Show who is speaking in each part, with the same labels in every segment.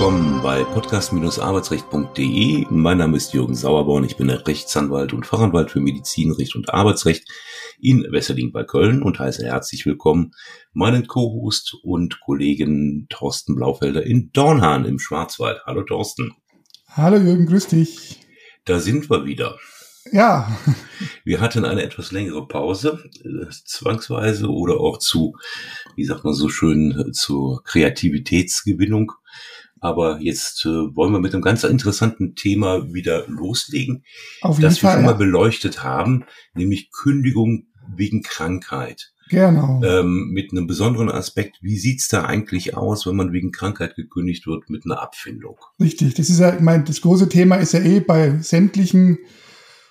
Speaker 1: willkommen bei podcast-arbeitsrecht.de. Mein Name ist Jürgen Sauerborn. Ich bin Rechtsanwalt und Fachanwalt für Medizinrecht und Arbeitsrecht in Wesseling bei Köln und heiße herzlich willkommen meinen Co-Host und Kollegen Thorsten Blaufelder in Dornhahn im Schwarzwald. Hallo Thorsten.
Speaker 2: Hallo Jürgen, grüß dich.
Speaker 1: Da sind wir wieder.
Speaker 2: Ja.
Speaker 1: Wir hatten eine etwas längere Pause, äh, zwangsweise oder auch zu, wie sagt man so schön, zur Kreativitätsgewinnung. Aber jetzt äh, wollen wir mit einem ganz interessanten Thema wieder loslegen,
Speaker 2: Auf jeden
Speaker 1: das wir
Speaker 2: Fall,
Speaker 1: schon mal
Speaker 2: ja.
Speaker 1: beleuchtet haben, nämlich Kündigung wegen Krankheit.
Speaker 2: Genau.
Speaker 1: Ähm, mit einem besonderen Aspekt, wie sieht's da eigentlich aus, wenn man wegen Krankheit gekündigt wird mit einer Abfindung?
Speaker 2: Richtig. Das ist ja, ich meine, das große Thema ist ja eh bei sämtlichen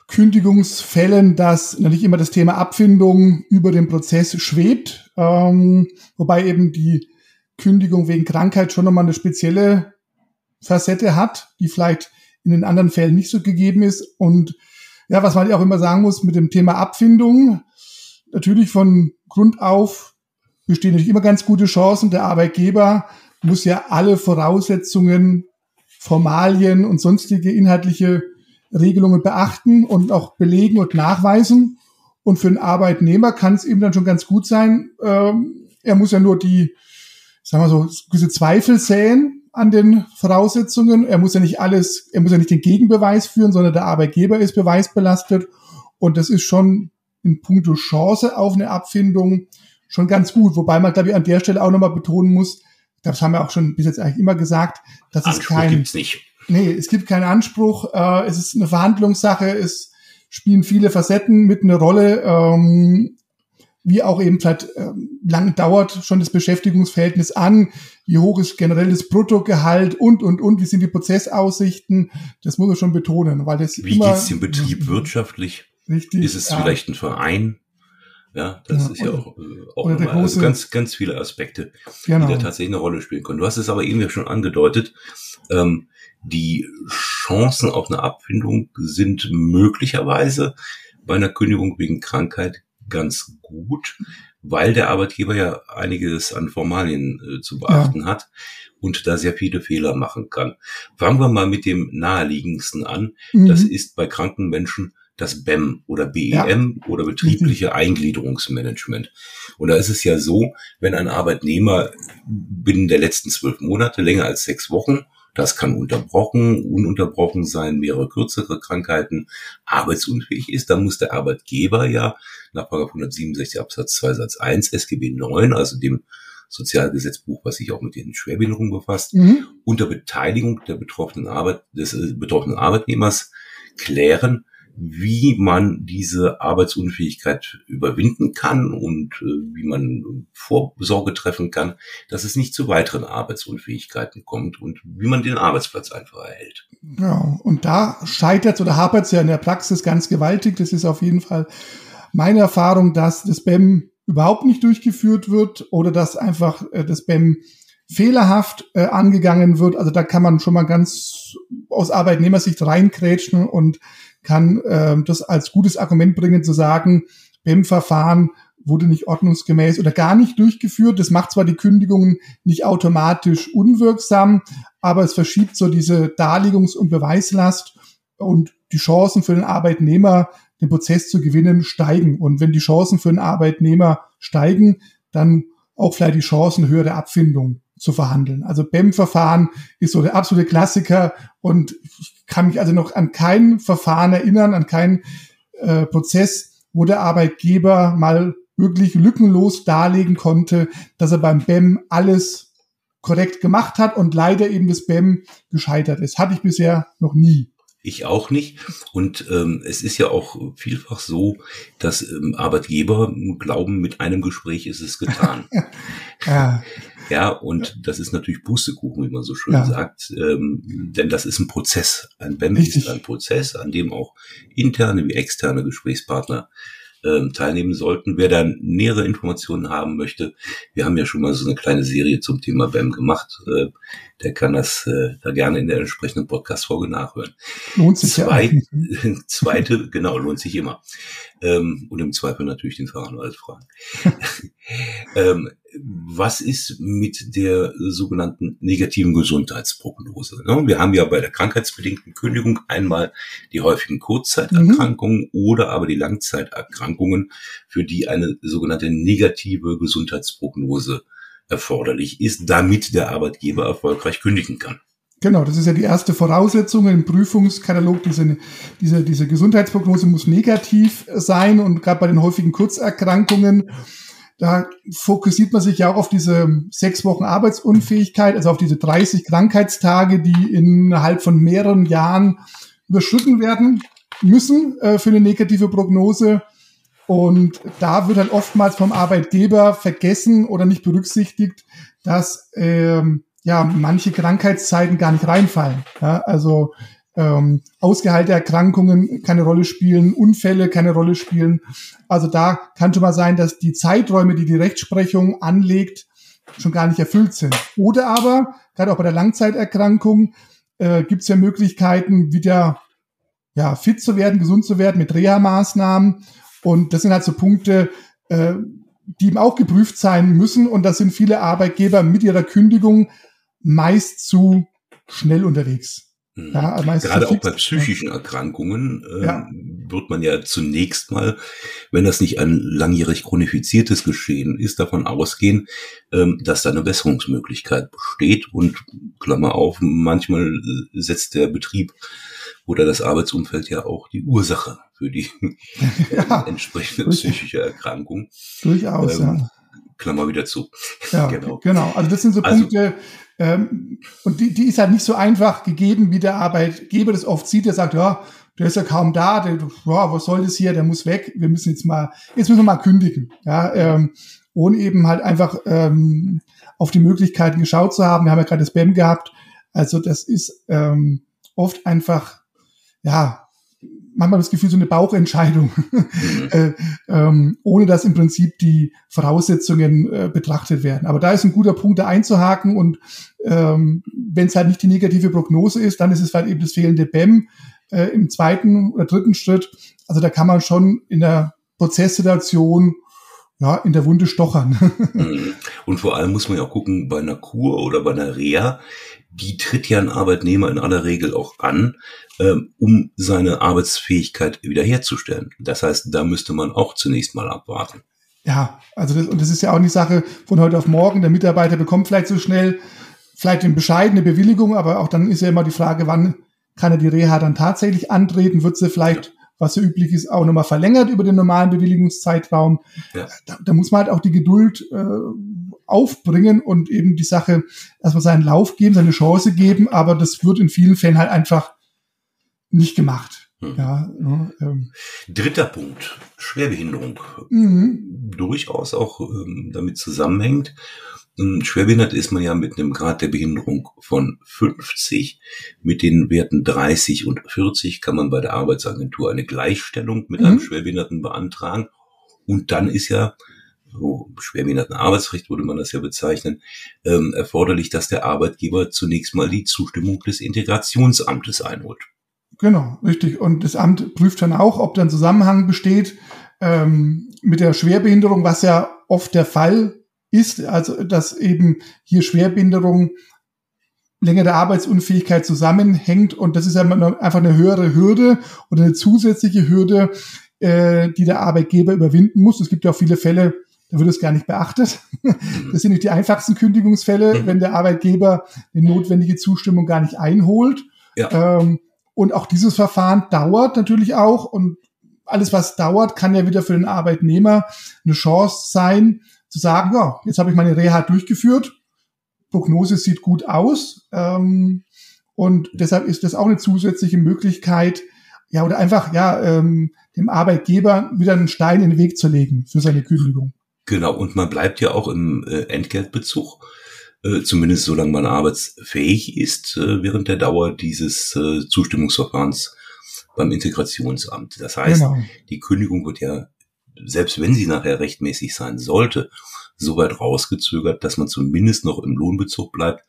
Speaker 2: Kündigungsfällen, dass natürlich immer das Thema Abfindung über den Prozess schwebt, ähm, wobei eben die Kündigung wegen Krankheit schon nochmal eine spezielle Facette hat, die vielleicht in den anderen Fällen nicht so gegeben ist. Und ja, was man ja auch immer sagen muss mit dem Thema Abfindung, natürlich von Grund auf bestehen natürlich immer ganz gute Chancen. Der Arbeitgeber muss ja alle Voraussetzungen, Formalien und sonstige inhaltliche Regelungen beachten und auch belegen und nachweisen. Und für einen Arbeitnehmer kann es eben dann schon ganz gut sein, ähm, er muss ja nur die, sagen wir so, gewisse Zweifel säen an den Voraussetzungen. Er muss ja nicht alles, er muss ja nicht den Gegenbeweis führen, sondern der Arbeitgeber ist beweisbelastet. Und das ist schon in puncto Chance auf eine Abfindung schon ganz gut. Wobei man, glaube ich, an der Stelle auch nochmal betonen muss, das haben wir auch schon bis jetzt eigentlich immer gesagt, dass es
Speaker 1: Anspruch
Speaker 2: kein,
Speaker 1: gibt's nicht.
Speaker 2: Nee, es gibt keinen Anspruch. Äh, es ist eine Verhandlungssache. Es spielen viele Facetten mit eine Rolle. Ähm, wie auch eben vielleicht ähm, lang dauert schon das Beschäftigungsverhältnis an, wie hoch ist generell das Bruttogehalt und, und, und, wie sind die Prozessaussichten. Das muss man schon betonen, weil das
Speaker 1: Wie
Speaker 2: immer...
Speaker 1: geht's dem Betrieb wirtschaftlich?
Speaker 2: Richtig.
Speaker 1: Ist es
Speaker 2: ja.
Speaker 1: vielleicht ein Verein? Ja, das
Speaker 2: Ja,
Speaker 1: ist ja auch, äh, auch nochmal, also ganz, ganz viele Aspekte, die
Speaker 2: Genau.
Speaker 1: da tatsächlich eine Rolle spielen können. Du hast es aber eben ja schon angedeutet. Ähm, die Chancen auf eine Abfindung sind möglicherweise bei einer Kündigung wegen Krankheit ganz gut, weil der Arbeitgeber ja einiges an Formalien äh, zu beachten hat und da sehr viele Fehler machen kann. Fangen wir mal mit dem naheliegendsten an. Das
Speaker 2: Mhm.
Speaker 1: ist bei kranken Menschen das BEM oder BEM oder betriebliche Eingliederungsmanagement. Und da ist es ja so, wenn ein Arbeitnehmer binnen der letzten zwölf Monate länger als sechs Wochen, das kann unterbrochen, ununterbrochen sein, mehrere kürzere Krankheiten, arbeitsunfähig ist, dann muss der Arbeitgeber ja nach 167 Absatz 2 Satz 1 SGB 9, also dem Sozialgesetzbuch, was sich auch mit den Schwerbehinderungen befasst,
Speaker 2: Mhm.
Speaker 1: unter Beteiligung der betroffenen Arbeit, des äh, betroffenen Arbeitnehmers klären, wie man diese Arbeitsunfähigkeit überwinden kann und äh, wie man Vorsorge treffen kann, dass es nicht zu weiteren Arbeitsunfähigkeiten kommt und wie man den Arbeitsplatz einfach erhält.
Speaker 2: Ja, und da scheitert oder hapert es ja in der Praxis ganz gewaltig. Das ist auf jeden Fall meine Erfahrung, dass das BEM überhaupt nicht durchgeführt wird oder dass einfach äh, das BEM fehlerhaft äh, angegangen wird. Also da kann man schon mal ganz aus Arbeitnehmersicht reinkrätschen und kann ähm, das als gutes Argument bringen, zu sagen, BEM-Verfahren wurde nicht ordnungsgemäß oder gar nicht durchgeführt. Das macht zwar die Kündigungen nicht automatisch unwirksam, aber es verschiebt so diese Darlegungs- und Beweislast und die Chancen für den Arbeitnehmer, den Prozess zu gewinnen, steigen. Und wenn die Chancen für den Arbeitnehmer steigen, dann auch vielleicht die Chancen höhere Abfindung zu verhandeln. Also BEM-Verfahren ist so der absolute Klassiker und ich kann mich also noch an kein Verfahren erinnern, an keinen äh, Prozess, wo der Arbeitgeber mal wirklich lückenlos darlegen konnte, dass er beim BEM alles korrekt gemacht hat und leider eben das BEM gescheitert ist. Hatte ich bisher noch nie.
Speaker 1: Ich auch nicht. Und ähm, es ist ja auch vielfach so, dass ähm, Arbeitgeber glauben, mit einem Gespräch ist es getan.
Speaker 2: Ja,
Speaker 1: Ja, und das ist natürlich Pustekuchen, wie man so schön
Speaker 2: Ja.
Speaker 1: sagt, ähm, denn das ist ein Prozess. Ein BEM
Speaker 2: Richtig.
Speaker 1: ist ein Prozess, an dem auch interne wie externe Gesprächspartner ähm, teilnehmen sollten. Wer da nähere Informationen haben möchte, wir haben ja schon mal so eine kleine Serie zum Thema BEM gemacht, äh, der kann das äh, da gerne in der entsprechenden Podcast-Folge nachhören.
Speaker 2: lohnt sich
Speaker 1: Zwei,
Speaker 2: ja.
Speaker 1: zweite, genau, lohnt sich immer. Ähm, und im Zweifel natürlich den Fachanwalt fragen. ähm, was ist mit der sogenannten negativen Gesundheitsprognose? Ne? Wir haben ja bei der krankheitsbedingten Kündigung einmal die häufigen Kurzzeiterkrankungen mhm. oder aber die Langzeiterkrankungen, für die eine sogenannte negative Gesundheitsprognose erforderlich ist, damit der Arbeitgeber erfolgreich kündigen kann.
Speaker 2: Genau, das ist ja die erste Voraussetzung im Prüfungskatalog. Diese, diese, diese Gesundheitsprognose muss negativ sein und gerade bei den häufigen Kurzerkrankungen, da fokussiert man sich ja auch auf diese sechs Wochen Arbeitsunfähigkeit, also auf diese 30 Krankheitstage, die innerhalb von mehreren Jahren überschritten werden müssen äh, für eine negative Prognose. Und da wird halt oftmals vom Arbeitgeber vergessen oder nicht berücksichtigt, dass ähm, ja manche Krankheitszeiten gar nicht reinfallen. Ja, also ähm, ausgeheilte Erkrankungen keine Rolle spielen, Unfälle keine Rolle spielen. Also da kann schon mal sein, dass die Zeiträume, die die Rechtsprechung anlegt, schon gar nicht erfüllt sind. Oder aber, gerade auch bei der Langzeiterkrankung, äh, gibt es ja Möglichkeiten, wieder ja, fit zu werden, gesund zu werden mit Reha-Maßnahmen und das sind halt so Punkte, äh, die eben auch geprüft sein müssen. Und da sind viele Arbeitgeber mit ihrer Kündigung meist zu schnell unterwegs.
Speaker 1: Ja, Gerade auch bei psychischen Erkrankungen äh, ja. wird man ja zunächst mal, wenn das nicht ein langjährig chronifiziertes Geschehen ist, davon ausgehen, ähm, dass da eine Besserungsmöglichkeit besteht. Und Klammer auf, manchmal setzt der Betrieb oder das Arbeitsumfeld ja auch die Ursache für die ja, entsprechende psychische Erkrankung.
Speaker 2: Durchaus, ähm, ja.
Speaker 1: Klammer wieder zu.
Speaker 2: Ja, genau. genau. Also das sind so also, Punkte, ähm, und die, die ist halt nicht so einfach gegeben, wie der Arbeitgeber das oft sieht. Der sagt, ja, der ist ja kaum da, der, ja, was soll das hier, der muss weg, wir müssen jetzt mal, jetzt müssen wir mal kündigen. Ja, ähm, ohne eben halt einfach ähm, auf die Möglichkeiten geschaut zu haben. Wir haben ja gerade das BEM gehabt. Also das ist ähm, oft einfach, ja, manchmal das Gefühl, so eine Bauchentscheidung, mhm. äh, ähm, ohne dass im Prinzip die Voraussetzungen äh, betrachtet werden. Aber da ist ein guter Punkt, da einzuhaken und ähm, wenn es halt nicht die negative Prognose ist, dann ist es halt eben das fehlende BEM äh, im zweiten oder dritten Schritt. Also da kann man schon in der Prozesssituation ja, in der Wunde stochern.
Speaker 1: Mhm. Und vor allem muss man ja auch gucken, bei einer Kur oder bei einer Reha, die tritt ja ein Arbeitnehmer in aller Regel auch an, ähm, um seine Arbeitsfähigkeit wiederherzustellen. Das heißt, da müsste man auch zunächst mal abwarten.
Speaker 2: Ja, also das, und das ist ja auch nicht Sache von heute auf morgen. Der Mitarbeiter bekommt vielleicht so schnell vielleicht eine bescheidene Bewilligung, aber auch dann ist ja immer die Frage, wann kann er die Reha dann tatsächlich antreten? Wird sie vielleicht, ja. Was so üblich ist, auch nochmal verlängert über den normalen Bewilligungszeitraum? Ja. Da, da, muss man halt auch die Geduld äh, aufbringen und eben die Sache erstmal seinen Lauf geben, seine Chance geben, aber das wird in vielen Fällen halt einfach nicht gemacht. Hm. Ja,
Speaker 1: ne, ähm. Dritter Punkt, Schwerbehinderung. Mhm. Durchaus auch ähm, damit zusammenhängt. Schwerbehindert ist man ja mit einem Grad der Behinderung von 50. Mit den Werten 30 und 40 kann man bei der Arbeitsagentur eine Gleichstellung mit mhm. einem Schwerbehinderten beantragen. Und dann ist ja so schwerbehinderten Arbeitsrecht würde man das ja bezeichnen, ähm, erforderlich, dass der Arbeitgeber zunächst mal die Zustimmung des Integrationsamtes einholt.
Speaker 2: Genau, richtig. Und das Amt prüft dann auch, ob da ein Zusammenhang besteht ähm, mit der Schwerbehinderung, was ja oft der Fall ist, also dass eben hier Schwerbehinderung längere Arbeitsunfähigkeit zusammenhängt und das ist einfach eine höhere Hürde oder eine zusätzliche Hürde, äh, die der Arbeitgeber überwinden muss. Es gibt ja auch viele Fälle, da wird es gar nicht beachtet. Das sind nicht die einfachsten Kündigungsfälle, mhm. wenn der Arbeitgeber die notwendige Zustimmung gar nicht einholt. Ja. Ähm, und auch dieses Verfahren dauert natürlich auch. Und alles, was dauert, kann ja wieder für den Arbeitnehmer eine Chance sein, zu sagen, ja, jetzt habe ich meine Reha durchgeführt. Prognose sieht gut aus. Ähm, und deshalb ist das auch eine zusätzliche Möglichkeit, ja, oder einfach, ja, ähm, dem Arbeitgeber wieder einen Stein in den Weg zu legen für seine Kündigung.
Speaker 1: Genau, und man bleibt ja auch im äh, Entgeltbezug, äh, zumindest solange man arbeitsfähig ist, äh, während der Dauer dieses äh, Zustimmungsverfahrens beim Integrationsamt. Das heißt, genau. die Kündigung wird ja, selbst wenn sie nachher rechtmäßig sein sollte, so weit rausgezögert, dass man zumindest noch im Lohnbezug bleibt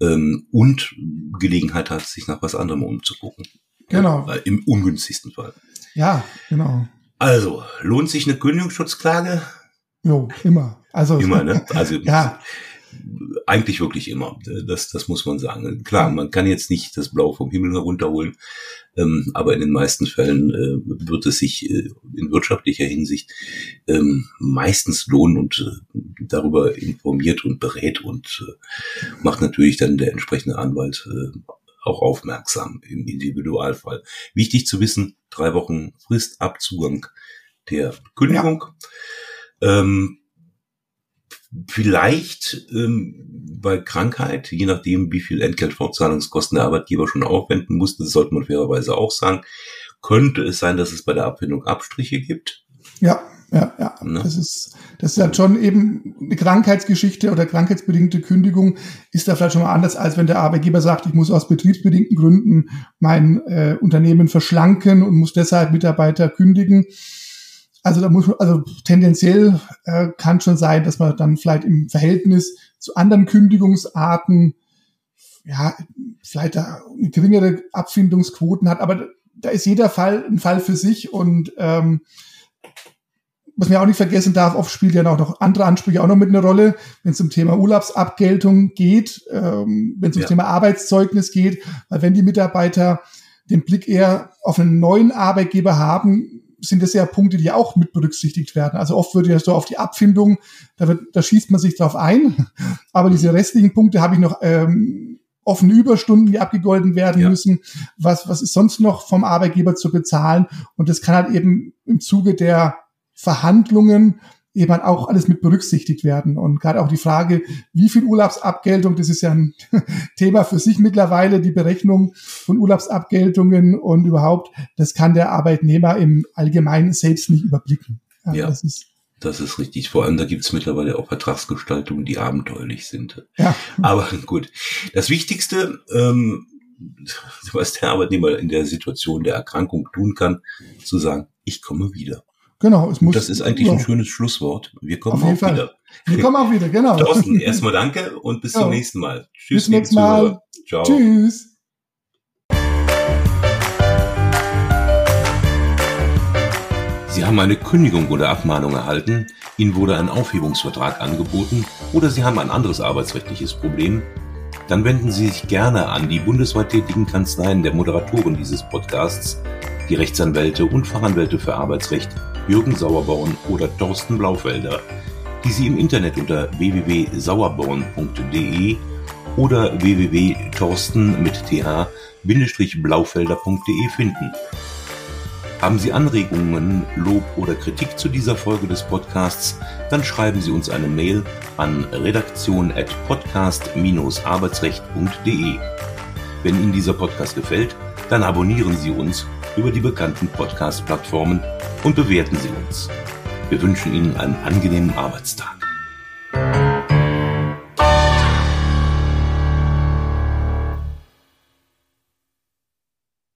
Speaker 1: ähm, und Gelegenheit hat, sich nach was anderem umzugucken.
Speaker 2: Genau.
Speaker 1: Ja, Im ungünstigsten Fall.
Speaker 2: Ja, genau.
Speaker 1: Also, lohnt sich eine Kündigungsschutzklage?
Speaker 2: Jo, immer.
Speaker 1: Also immer, ne? Also ja. Eigentlich wirklich immer. Das, das muss man sagen. Klar, man kann jetzt nicht das Blau vom Himmel herunterholen, ähm, aber in den meisten Fällen äh, wird es sich äh, in wirtschaftlicher Hinsicht ähm, meistens lohnen und äh, darüber informiert und berät und äh, macht natürlich dann der entsprechende Anwalt äh, auch aufmerksam im Individualfall. Wichtig zu wissen, drei Wochen Frist ab Zugang der Kündigung. Ja. Ähm, vielleicht ähm, bei Krankheit, je nachdem, wie viel Entgeltfortzahlungskosten der Arbeitgeber schon aufwenden musste, das sollte man fairerweise auch sagen, könnte es sein, dass es bei der Abfindung Abstriche gibt.
Speaker 2: Ja, ja, ja. Ne? Das ist, das ist halt schon eben eine Krankheitsgeschichte oder krankheitsbedingte Kündigung ist da vielleicht schon mal anders, als wenn der Arbeitgeber sagt, ich muss aus betriebsbedingten Gründen mein äh, Unternehmen verschlanken und muss deshalb Mitarbeiter kündigen. Also da muss man, also tendenziell äh, kann schon sein, dass man dann vielleicht im Verhältnis zu anderen Kündigungsarten ja vielleicht da eine geringere Abfindungsquoten hat, aber da ist jeder Fall ein Fall für sich und ähm, was man auch nicht vergessen darf, oft spielt ja auch noch andere Ansprüche auch noch mit einer Rolle, wenn es um Thema Urlaubsabgeltung geht, ähm, wenn es ja. Thema Arbeitszeugnis geht, weil wenn die Mitarbeiter den Blick eher auf einen neuen Arbeitgeber haben, sind das ja Punkte, die auch mit berücksichtigt werden. Also oft wird ja so auf die Abfindung, da, wird, da schießt man sich drauf ein. Aber diese restlichen Punkte habe ich noch ähm, offene Überstunden, die abgegolten werden ja. müssen. Was, was ist sonst noch vom Arbeitgeber zu bezahlen? Und das kann halt eben im Zuge der Verhandlungen eben auch alles mit berücksichtigt werden. Und gerade auch die Frage, wie viel Urlaubsabgeltung, das ist ja ein Thema für sich mittlerweile, die Berechnung von Urlaubsabgeltungen und überhaupt, das kann der Arbeitnehmer im Allgemeinen selbst nicht überblicken.
Speaker 1: Ja, ja. Das ist das ist richtig. Vor allem, da gibt es mittlerweile auch Vertragsgestaltungen, die abenteuerlich sind. Ja. Aber gut. Das Wichtigste, ähm, was der Arbeitnehmer in der Situation der Erkrankung tun kann, zu sagen, ich komme wieder.
Speaker 2: Genau,
Speaker 1: es muss. Das ist eigentlich ja. ein schönes Schlusswort. Wir kommen auch Fall. wieder.
Speaker 2: Wir kommen auch wieder, genau.
Speaker 1: Thorsten, erstmal danke und bis ja. zum nächsten Mal.
Speaker 2: Tschüss. Bis nächstes Mal. Ciao. Tschüss.
Speaker 1: Sie haben eine Kündigung oder Abmahnung erhalten, Ihnen wurde ein Aufhebungsvertrag angeboten oder Sie haben ein anderes arbeitsrechtliches Problem, dann wenden Sie sich gerne an die bundesweit tätigen Kanzleien der Moderatoren dieses Podcasts, die Rechtsanwälte und Fachanwälte für Arbeitsrecht Jürgen Sauerborn oder Thorsten Blaufelder, die Sie im Internet unter www.sauerborn.de oder www.torsten mit th-blaufelder.de finden. Haben Sie Anregungen, Lob oder Kritik zu dieser Folge des Podcasts, dann schreiben Sie uns eine Mail an redaktion@podcast-arbeitsrecht.de. Wenn Ihnen dieser Podcast gefällt, dann abonnieren Sie uns über die bekannten Podcast-Plattformen und bewerten Sie uns. Wir wünschen Ihnen einen angenehmen Arbeitstag.